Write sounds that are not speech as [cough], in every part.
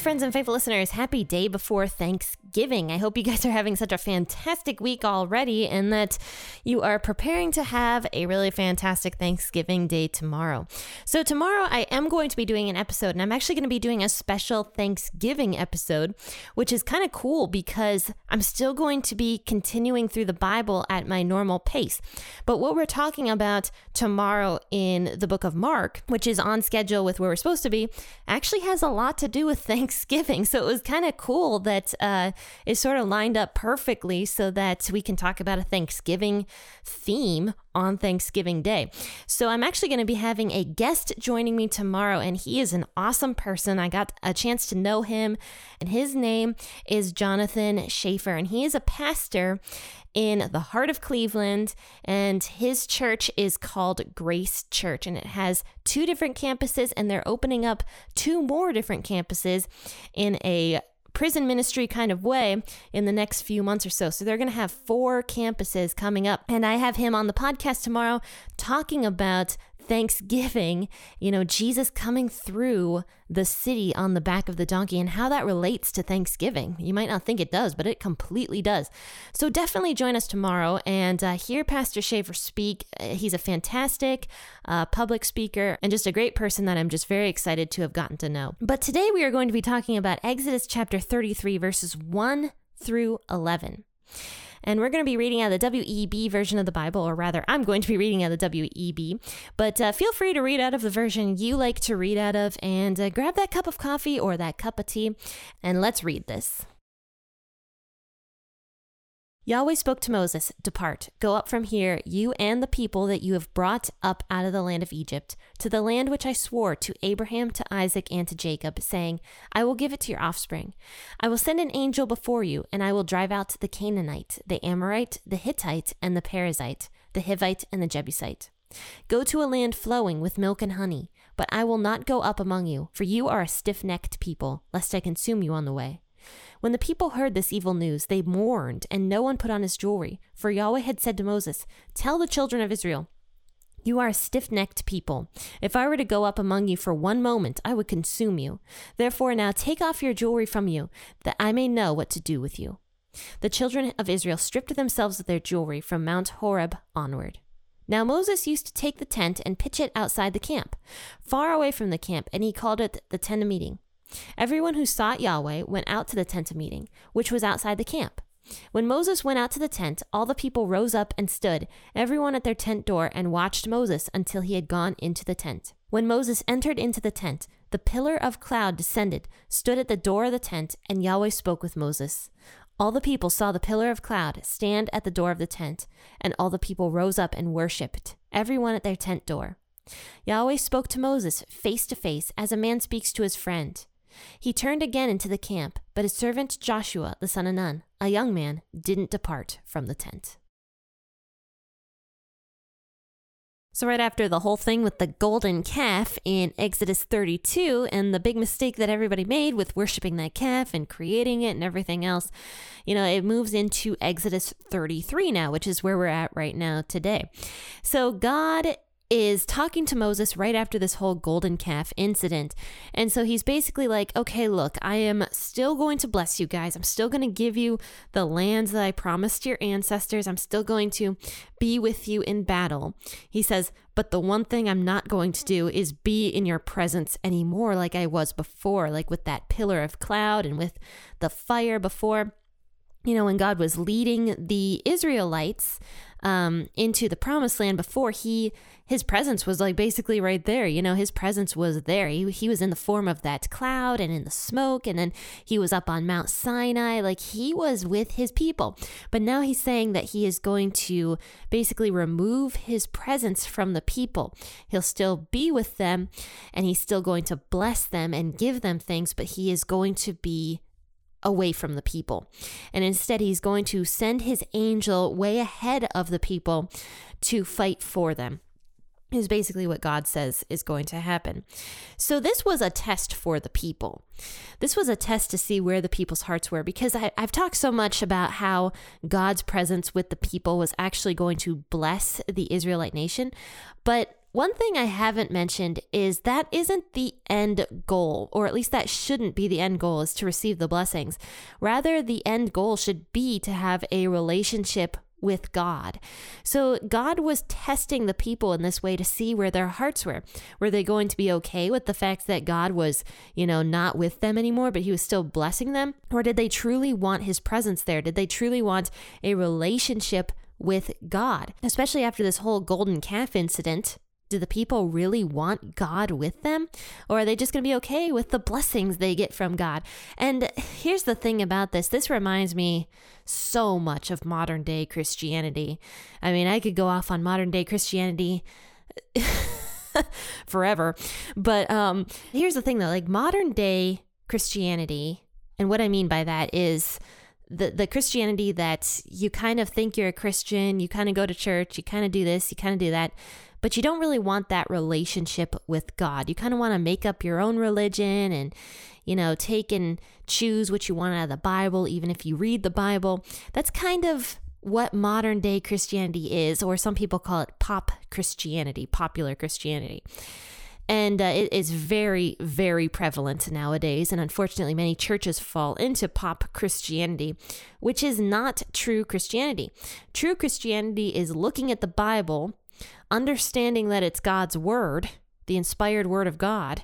Friends and faithful listeners, happy day before Thanksgiving. I hope you guys are having such a fantastic week already and that you are preparing to have a really fantastic Thanksgiving day tomorrow. So, tomorrow I am going to be doing an episode, and I'm actually going to be doing a special Thanksgiving episode, which is kind of cool because I'm still going to be continuing through the Bible at my normal pace. But what we're talking about tomorrow in the book of Mark, which is on schedule with where we're supposed to be, actually has a lot to do with [laughs] Thanksgiving. Thanksgiving. [laughs] So it was kind of cool that uh, it sort of lined up perfectly so that we can talk about a Thanksgiving theme on Thanksgiving Day. So I'm actually going to be having a guest joining me tomorrow, and he is an awesome person. I got a chance to know him, and his name is Jonathan Schaefer, and he is a pastor in the heart of Cleveland, and his church is called Grace Church, and it has two different campuses, and they're opening up two more different campuses in a prison ministry kind of way in the next few months or so. So they're going to have four campuses coming up. And I have him on the podcast tomorrow talking about Thanksgiving, you know, Jesus coming through the city on the back of the donkey and how that relates to Thanksgiving. You might not think it does, but it completely does. So definitely join us tomorrow and uh, hear Pastor Schaefer speak. He's a fantastic uh, public speaker and just a great person that I'm just very excited to have gotten to know. But today we are going to be talking about Exodus chapter 33, verses 1 through 11. And we're going to be reading out of the WEB version of the Bible, or rather, I'm going to be reading out of the WEB. But uh, feel free to read out of the version you like to read out of and uh, grab that cup of coffee or that cup of tea, and let's read this. Yahweh spoke to Moses, Depart, go up from here, you and the people that you have brought up out of the land of Egypt, to the land which I swore to Abraham, to Isaac, and to Jacob, saying, I will give it to your offspring. I will send an angel before you, and I will drive out the Canaanite, the Amorite, the Hittite, and the Perizzite, the Hivite, and the Jebusite. Go to a land flowing with milk and honey, but I will not go up among you, for you are a stiff necked people, lest I consume you on the way. When the people heard this evil news, they mourned, and no one put on his jewelry. For Yahweh had said to Moses, Tell the children of Israel, you are a stiff necked people. If I were to go up among you for one moment, I would consume you. Therefore, now take off your jewelry from you, that I may know what to do with you. The children of Israel stripped themselves of their jewelry from Mount Horeb onward. Now Moses used to take the tent and pitch it outside the camp, far away from the camp, and he called it the tent of meeting. Everyone who sought Yahweh went out to the tent of meeting, which was outside the camp. When Moses went out to the tent, all the people rose up and stood, everyone at their tent door, and watched Moses until he had gone into the tent. When Moses entered into the tent, the pillar of cloud descended, stood at the door of the tent, and Yahweh spoke with Moses. All the people saw the pillar of cloud stand at the door of the tent, and all the people rose up and worshipped, everyone at their tent door. Yahweh spoke to Moses face to face, as a man speaks to his friend. He turned again into the camp, but his servant Joshua, the son of Nun, a young man, didn't depart from the tent. So, right after the whole thing with the golden calf in Exodus 32 and the big mistake that everybody made with worshiping that calf and creating it and everything else, you know, it moves into Exodus 33 now, which is where we're at right now today. So, God is talking to Moses right after this whole golden calf incident. And so he's basically like, okay, look, I am still going to bless you guys. I'm still going to give you the lands that I promised your ancestors. I'm still going to be with you in battle. He says, but the one thing I'm not going to do is be in your presence anymore like I was before, like with that pillar of cloud and with the fire before you know, when God was leading the Israelites um, into the promised land before he his presence was like basically right there you know his presence was there. He, he was in the form of that cloud and in the smoke and then he was up on mount sinai. Like he was with his people. But now he's saying that he is going to basically remove his presence from the people. He'll still be with them and he's still going to bless them and give them things but he is going to be away from the people. And instead, he's going to send his angel way ahead of the people to fight for them. Is basically what God says is going to happen. So, this was a test for the people. This was a test to see where the people's hearts were because I, have talked so much about how God's presence with the people was actually going to bless the Israelite nation. But one thing I haven't mentioned is that isn't the end goal, or at least that shouldn't be the end goal, is to receive the blessings. Rather, the end goal should be to have a relationship with God. So God was testing the people in this way to see where their hearts were. Were they going to be okay with the fact that God was, you know, not with them anymore, but he was still blessing them? Or did they truly want his presence there? Did they truly want a relationship with God? Especially after this whole golden calf incident, do the people really want God with them? Or are they just going to be okay with the blessings they get from God? And here's the thing about this this reminds me so much of modern day Christianity. I mean, I could go off on modern day Christianity. [laughs] forever. But um, here's the thing though like modern day Christianity, and what I mean by that is the, the Christianity that you kind of think you're a Christian, you kind of go to church, you kind of do this, you kind of do that, but you don't really want that relationship with God. You kind of want to make up your own religion and, you know, take and choose what you want out of the Bible, even if you read the Bible. That's kind of what modern day Christianity is, or some people call it pop Christianity, popular Christianity. And uh, it is very, very prevalent nowadays. And unfortunately, many churches fall into pop Christianity, which is not true Christianity. True Christianity is looking at the Bible understanding that it's God's word, the inspired word of God,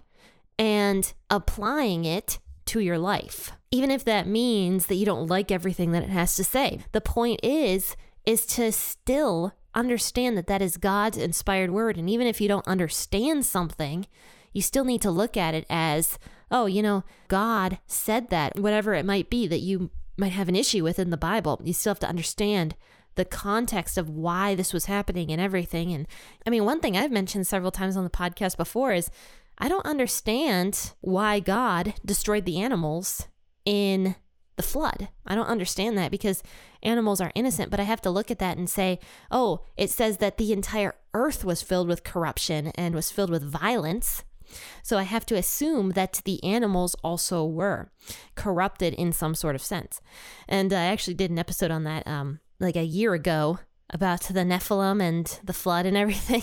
and applying it to your life. Even if that means that you don't like everything that it has to say. The point is is to still understand that that is God's inspired word and even if you don't understand something, you still need to look at it as, oh, you know, God said that, whatever it might be that you might have an issue with in the Bible. You still have to understand the context of why this was happening and everything. And I mean, one thing I've mentioned several times on the podcast before is I don't understand why God destroyed the animals in the flood. I don't understand that because animals are innocent, but I have to look at that and say, oh, it says that the entire earth was filled with corruption and was filled with violence. So I have to assume that the animals also were corrupted in some sort of sense. And I actually did an episode on that um, like a year ago about the Nephilim and the flood and [laughs] everything.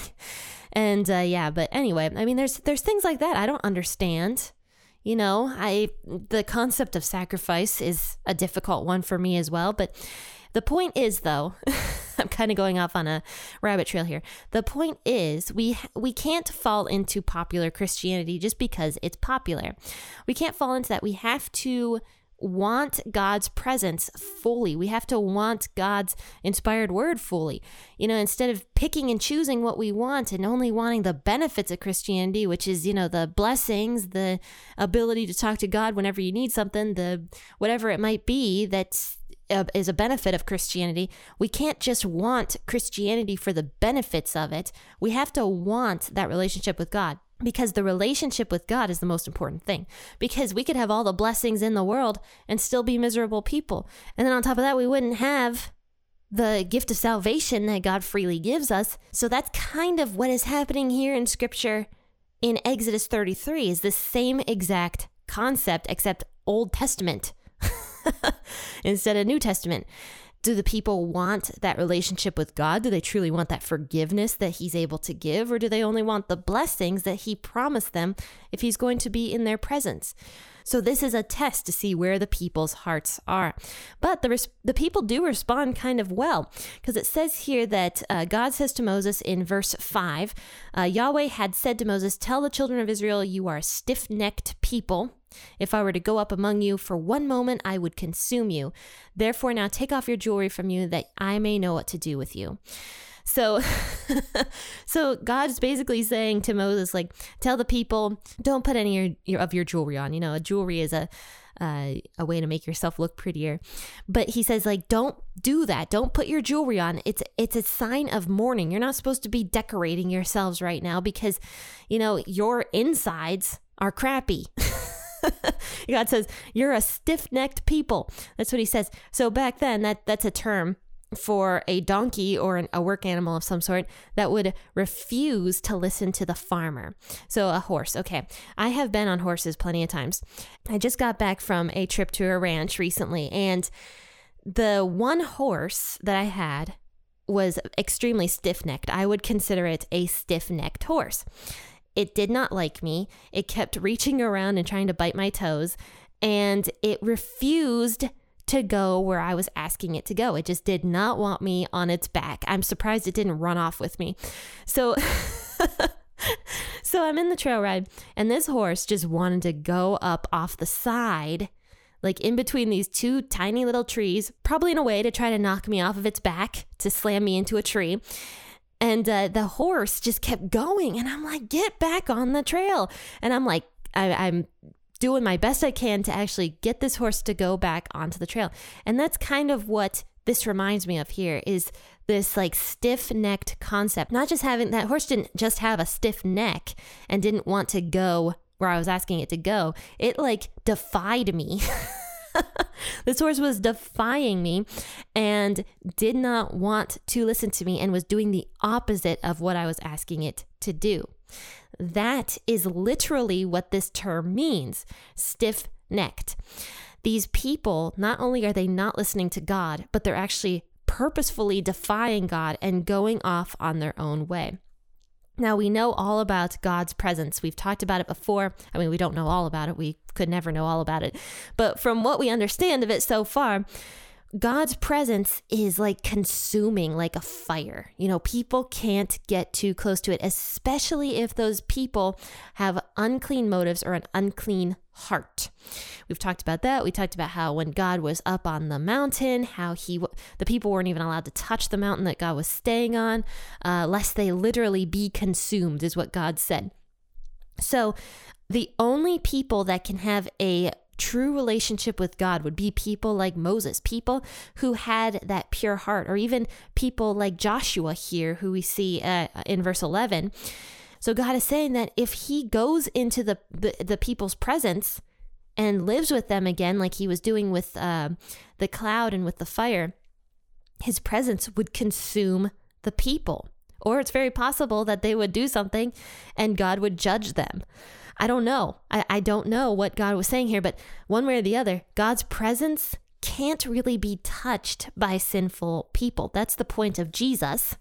And uh, yeah, but anyway, I mean, there's there's things like that I don't understand. You know, I the concept of sacrifice is a difficult one for me as well. But the point is, though, [laughs] I'm kind of going off on a rabbit trail here. The point is, we we can't fall into popular Christianity just because it's popular. We can't fall into that. We have to want God's presence fully. We have to want God's inspired word fully. You know, instead of picking and choosing what we want and only wanting the benefits of Christianity, which is, you know, the blessings, the ability to talk to God whenever you need something, the whatever it might be that's uh, is a benefit of Christianity. We can't just want Christianity for the benefits of it. We have to want that relationship with God because the relationship with God is the most important thing. Because we could have all the blessings in the world and still be miserable people. And then on top of that, we wouldn't have the gift of salvation that God freely gives us. So that's kind of what is happening here in scripture in Exodus 33 is the same exact concept except Old Testament [laughs] instead of New Testament do the people want that relationship with God? Do they truly want that forgiveness that He's able to give? Or do they only want the blessings that He promised them if He's going to be in their presence? So this is a test to see where the people's hearts are. But the res- the people do respond kind of well because it says here that uh, God says to Moses in verse 5, uh, Yahweh had said to Moses, "Tell the children of Israel you are a stiff-necked people." If I were to go up among you for one moment, I would consume you. Therefore, now take off your jewelry from you that I may know what to do with you. So, [laughs] so God's basically saying to Moses, like, tell the people, don't put any of your, of your jewelry on. You know, jewelry is a uh, a way to make yourself look prettier. But he says, like, don't do that. Don't put your jewelry on. It's it's a sign of mourning. You're not supposed to be decorating yourselves right now because, you know, your insides are crappy. [laughs] God says, You're a stiff necked people. That's what he says. So back then, that that's a term for a donkey or an, a work animal of some sort that would refuse to listen to the farmer. So, a horse. Okay. I have been on horses plenty of times. I just got back from a trip to a ranch recently, and the one horse that I had was extremely stiff necked. I would consider it a stiff necked horse. It did not like me. It kept reaching around and trying to bite my toes, and it refused to go where I was asking it to go. It just did not want me on its back. I'm surprised it didn't run off with me. So [laughs] so I'm in the trail ride and this horse just wanted to go up off the side like in between these two tiny little trees, probably in a way to try to knock me off of its back to slam me into a tree. And uh, the horse just kept going. And I'm like, get back on the trail. And I'm like, I, I'm doing my best I can to actually get this horse to go back onto the trail. And that's kind of what this reminds me of here is this like stiff-necked concept. Not just having that horse didn't just have a stiff neck and didn't want to go where I was asking it to go. It like defied me. [laughs] [laughs] this horse was defying me and did not want to listen to me and was doing the opposite of what I was asking it to do. That is literally what this term means stiff necked. These people, not only are they not listening to God, but they're actually purposefully defying God and going off on their own way. Now, we know all about God's presence. We've talked about it before. I mean, we don't know all about it. We could never know all about it. But from what we understand of it so far, God's presence is like consuming like a fire. You know, people can't get too close to it, especially if those people have unclean motives or an unclean heart. We've talked about that. We talked about how when God was up on the mountain, how he the people weren't even allowed to touch the mountain that God was staying on, uh, lest they literally be consumed, is what God said. So, the only people that can have a true relationship with God would be people like Moses, people who had that pure heart, or even people like Joshua here, who we see uh, in verse 11. So God is saying that if he goes into the, the, the people's presence and lives with them again, like he was doing with uh, the cloud and with the fire, his presence would consume the people. Or it's very possible that they would do something and God would judge them. I don't know. I, I don't know what God was saying here, but one way or the other, God's presence can't really be touched by sinful people. That's the point of Jesus.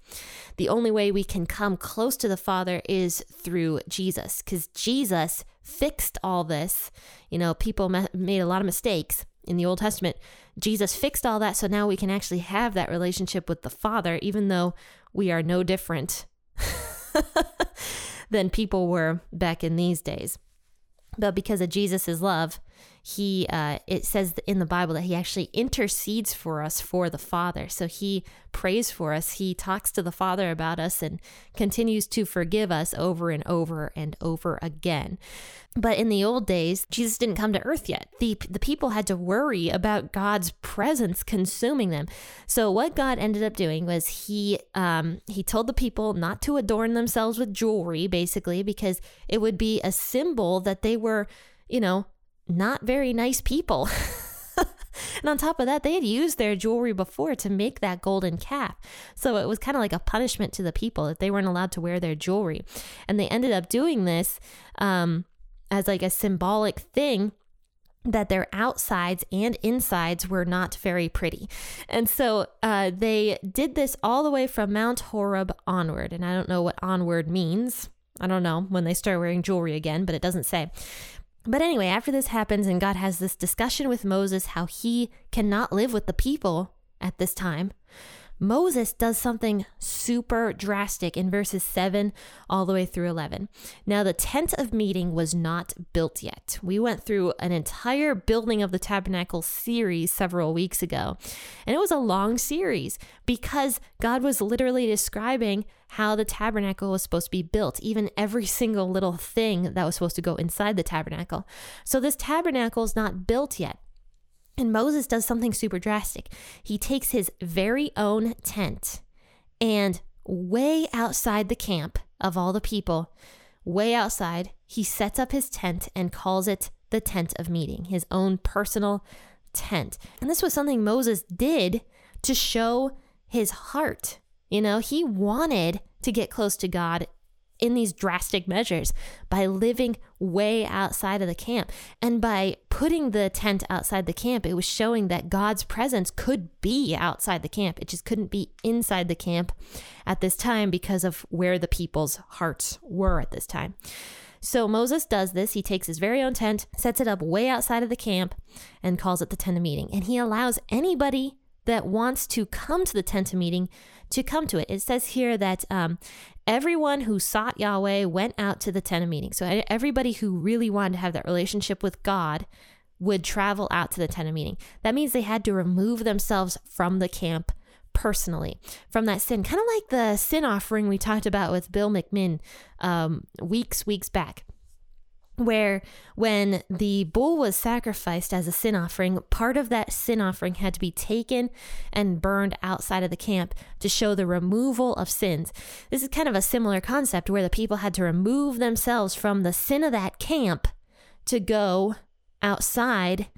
The only way we can come close to the Father is through Jesus, because Jesus fixed all this. You know, people made a lot of mistakes in the Old Testament. Jesus fixed all that, so now we can actually have that relationship with the Father, even though we are no different [laughs] than people were back in these days. But because of Jesus' love, he uh, it says in the bible that he actually intercedes for us for the father. So he prays for us. He talks to the father about us and continues to forgive us over and over and over again. But in the old days jesus didn't come to earth yet. The, the people had to worry about god's presence consuming them. So what god ended up doing was he um, he told the people not to adorn themselves with jewelry basically because it would be a symbol that they were you know not very nice people. [laughs] and on top of that, they had used their jewelry before to make that golden calf. So it was kind of like a punishment to the people that they weren't allowed to wear their jewelry. And they ended up doing this um, as like a symbolic thing that their outsides and insides were not very pretty. And so uh, they did this all the way from Mount Horeb onward. And I don't know what onward means. I don't know when they start wearing jewelry again, but it doesn't say. But anyway, after this happens and God has this discussion with Moses how he cannot live with the people at this time, Moses does something super drastic in verses 7 all the way through 11. Now, the tent of meeting was not built yet. We went through an entire building of the tabernacle series several weeks ago, and it was a long series because God was literally describing how the tabernacle was supposed to be built, even every single little thing that was supposed to go inside the tabernacle. So, this tabernacle is not built yet. And Moses does something super drastic. He takes his very own tent and way outside the camp of all the people, way outside, he sets up his tent and calls it the tent of meeting, his own personal tent. And this was something Moses did to show his heart. You know, he wanted to get close to God in these drastic measures by living way outside of the camp. And by putting the tent outside the camp, it was showing that God's presence could be outside the camp. It just couldn't be inside the camp at this time because of where the people's hearts were at this time. So Moses does this. He takes his very own tent, sets it up way outside of the camp, and calls it the tent of meeting. And he allows anybody that wants to come to the tent of meeting to come to it. It says here that um, everyone who sought Yahweh went out to the tent of meeting. So everybody who really wanted to have that relationship with God would travel out to the tent of meeting. That means they had to remove themselves from the camp personally from that sin, kind of like the sin offering we talked about with Bill McMinn um, weeks, weeks back where when the bull was sacrificed as a sin offering, part of that sin offering had to be taken and burned outside of the camp to show the removal of sins. This is kind of a similar concept where the people had to remove themselves from the sin of that camp to go outside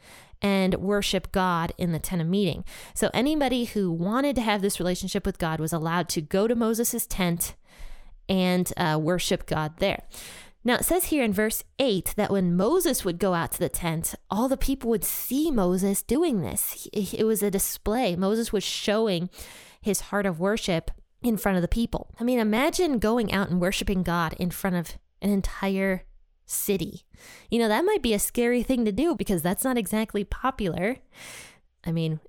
and worship God in the tent of meeting. So anybody who wanted to have this relationship with God was allowed to go to Moses' tent and uh, worship God there. Now it says here in verse 8 that when Moses would go out to the tent, all the people would see Moses doing this. It was a display. Moses was showing his heart of worship in front of the people. I mean, imagine going out and worshiping God in front of an entire city. You know, that might be a scary thing to do because that's not exactly popular. I mean,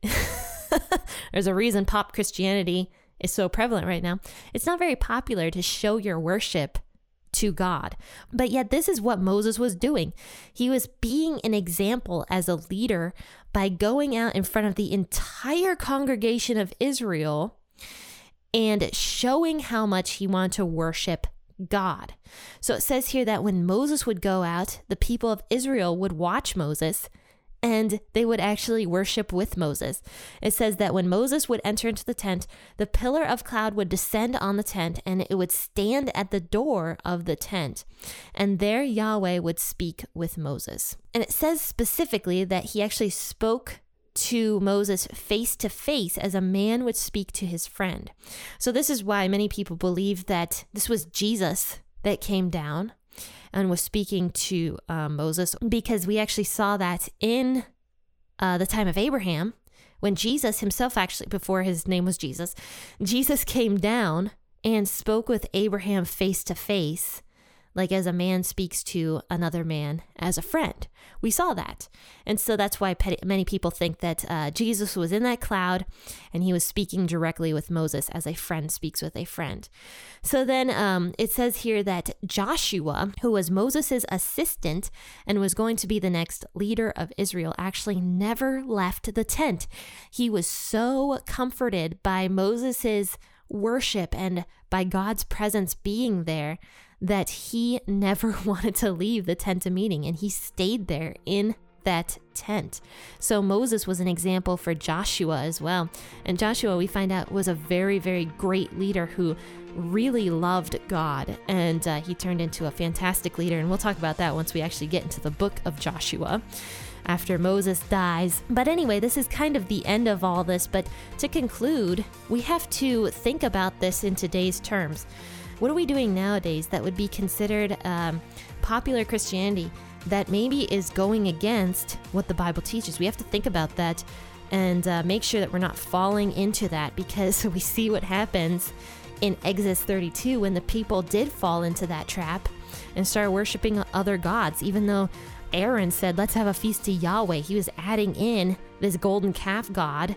[laughs] there's a reason pop Christianity is so prevalent right now. It's not very popular to show your worship to God. But yet, this is what Moses was doing. He was being an example as a leader by going out in front of the entire congregation of Israel and showing how much he wanted to worship God. So it says here that when Moses would go out, the people of Israel would watch Moses and they would actually worship with Moses. It says that when Moses would enter into the tent, the pillar of cloud would descend on the tent and it would stand at the door of the tent. And there Yahweh would speak with Moses. And it says specifically that he actually spoke to Moses face to face as a man would speak to his friend. So, this is why many people believe that this was Jesus that came down and was speaking to uh, Moses because we actually saw that in uh, the time of Abraham when Jesus himself, actually, before his name was Jesus, Jesus came down and spoke with Abraham face to face like as a man speaks to another man as a friend. We saw that. And so that's why many people think that uh, Jesus was in that cloud and he was speaking directly with Moses as a friend speaks with a friend. So then um, it says here that Joshua, who was Moses' assistant and was going to be the next leader of Israel, actually never left the tent. He was so comforted by Moses' worship and by God's presence being there that he never [laughs] wanted to leave the tent of meeting and he stayed there in that tent. So Moses was an example for Joshua as well. And Joshua, we find out, was a very, very great leader who really loved God and uh, he turned into a fantastic leader. And we'll talk about that once we actually get into the book of Joshua after Moses dies. But anyway, this is kind of the end of all this. But to conclude, we have to think about this in today's terms. What are we doing nowadays that would be considered um, popular Christianity that maybe is going against what the Bible teaches? We have to think about that and uh, make sure that we're not falling into that because [laughs] we see what happens in Exodus 32 when the people did fall into that trap and start worshiping other gods, even though Aaron said, Let's have a feast to Yahweh, he was adding in this golden calf God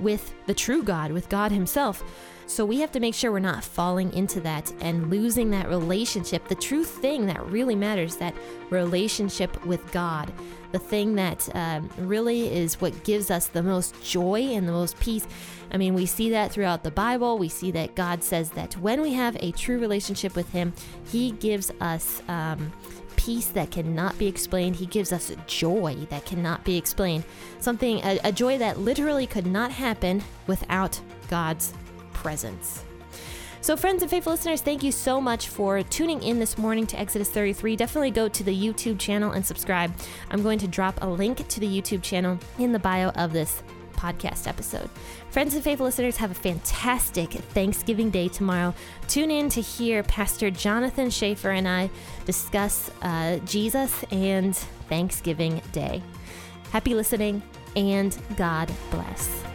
with the true God, with God Himself. So we have to make sure we're not falling into that and losing that relationship. The true thing that really matters, that relationship with God, the thing that um, really is what gives us the most joy and the most peace. I mean, we see that throughout the Bible. We see that God says that when we have a true relationship with Him, He gives us. Um, peace that cannot be explained. He gives us joy that cannot be explained. Something, a, a joy that literally could not happen without God's presence. So, friends and faithful listeners, thank you so much for tuning in this morning to Exodus 33. Definitely go to the YouTube channel and subscribe. I'm going to drop a link to the YouTube channel in the bio of this podcast episode. Friends and faithful listeners, have a fantastic Thanksgiving Day tomorrow. Tune in to hear Pastor Jonathan Schaefer and I discuss uh, Jesus and Thanksgiving Day. Happy listening, and God bless.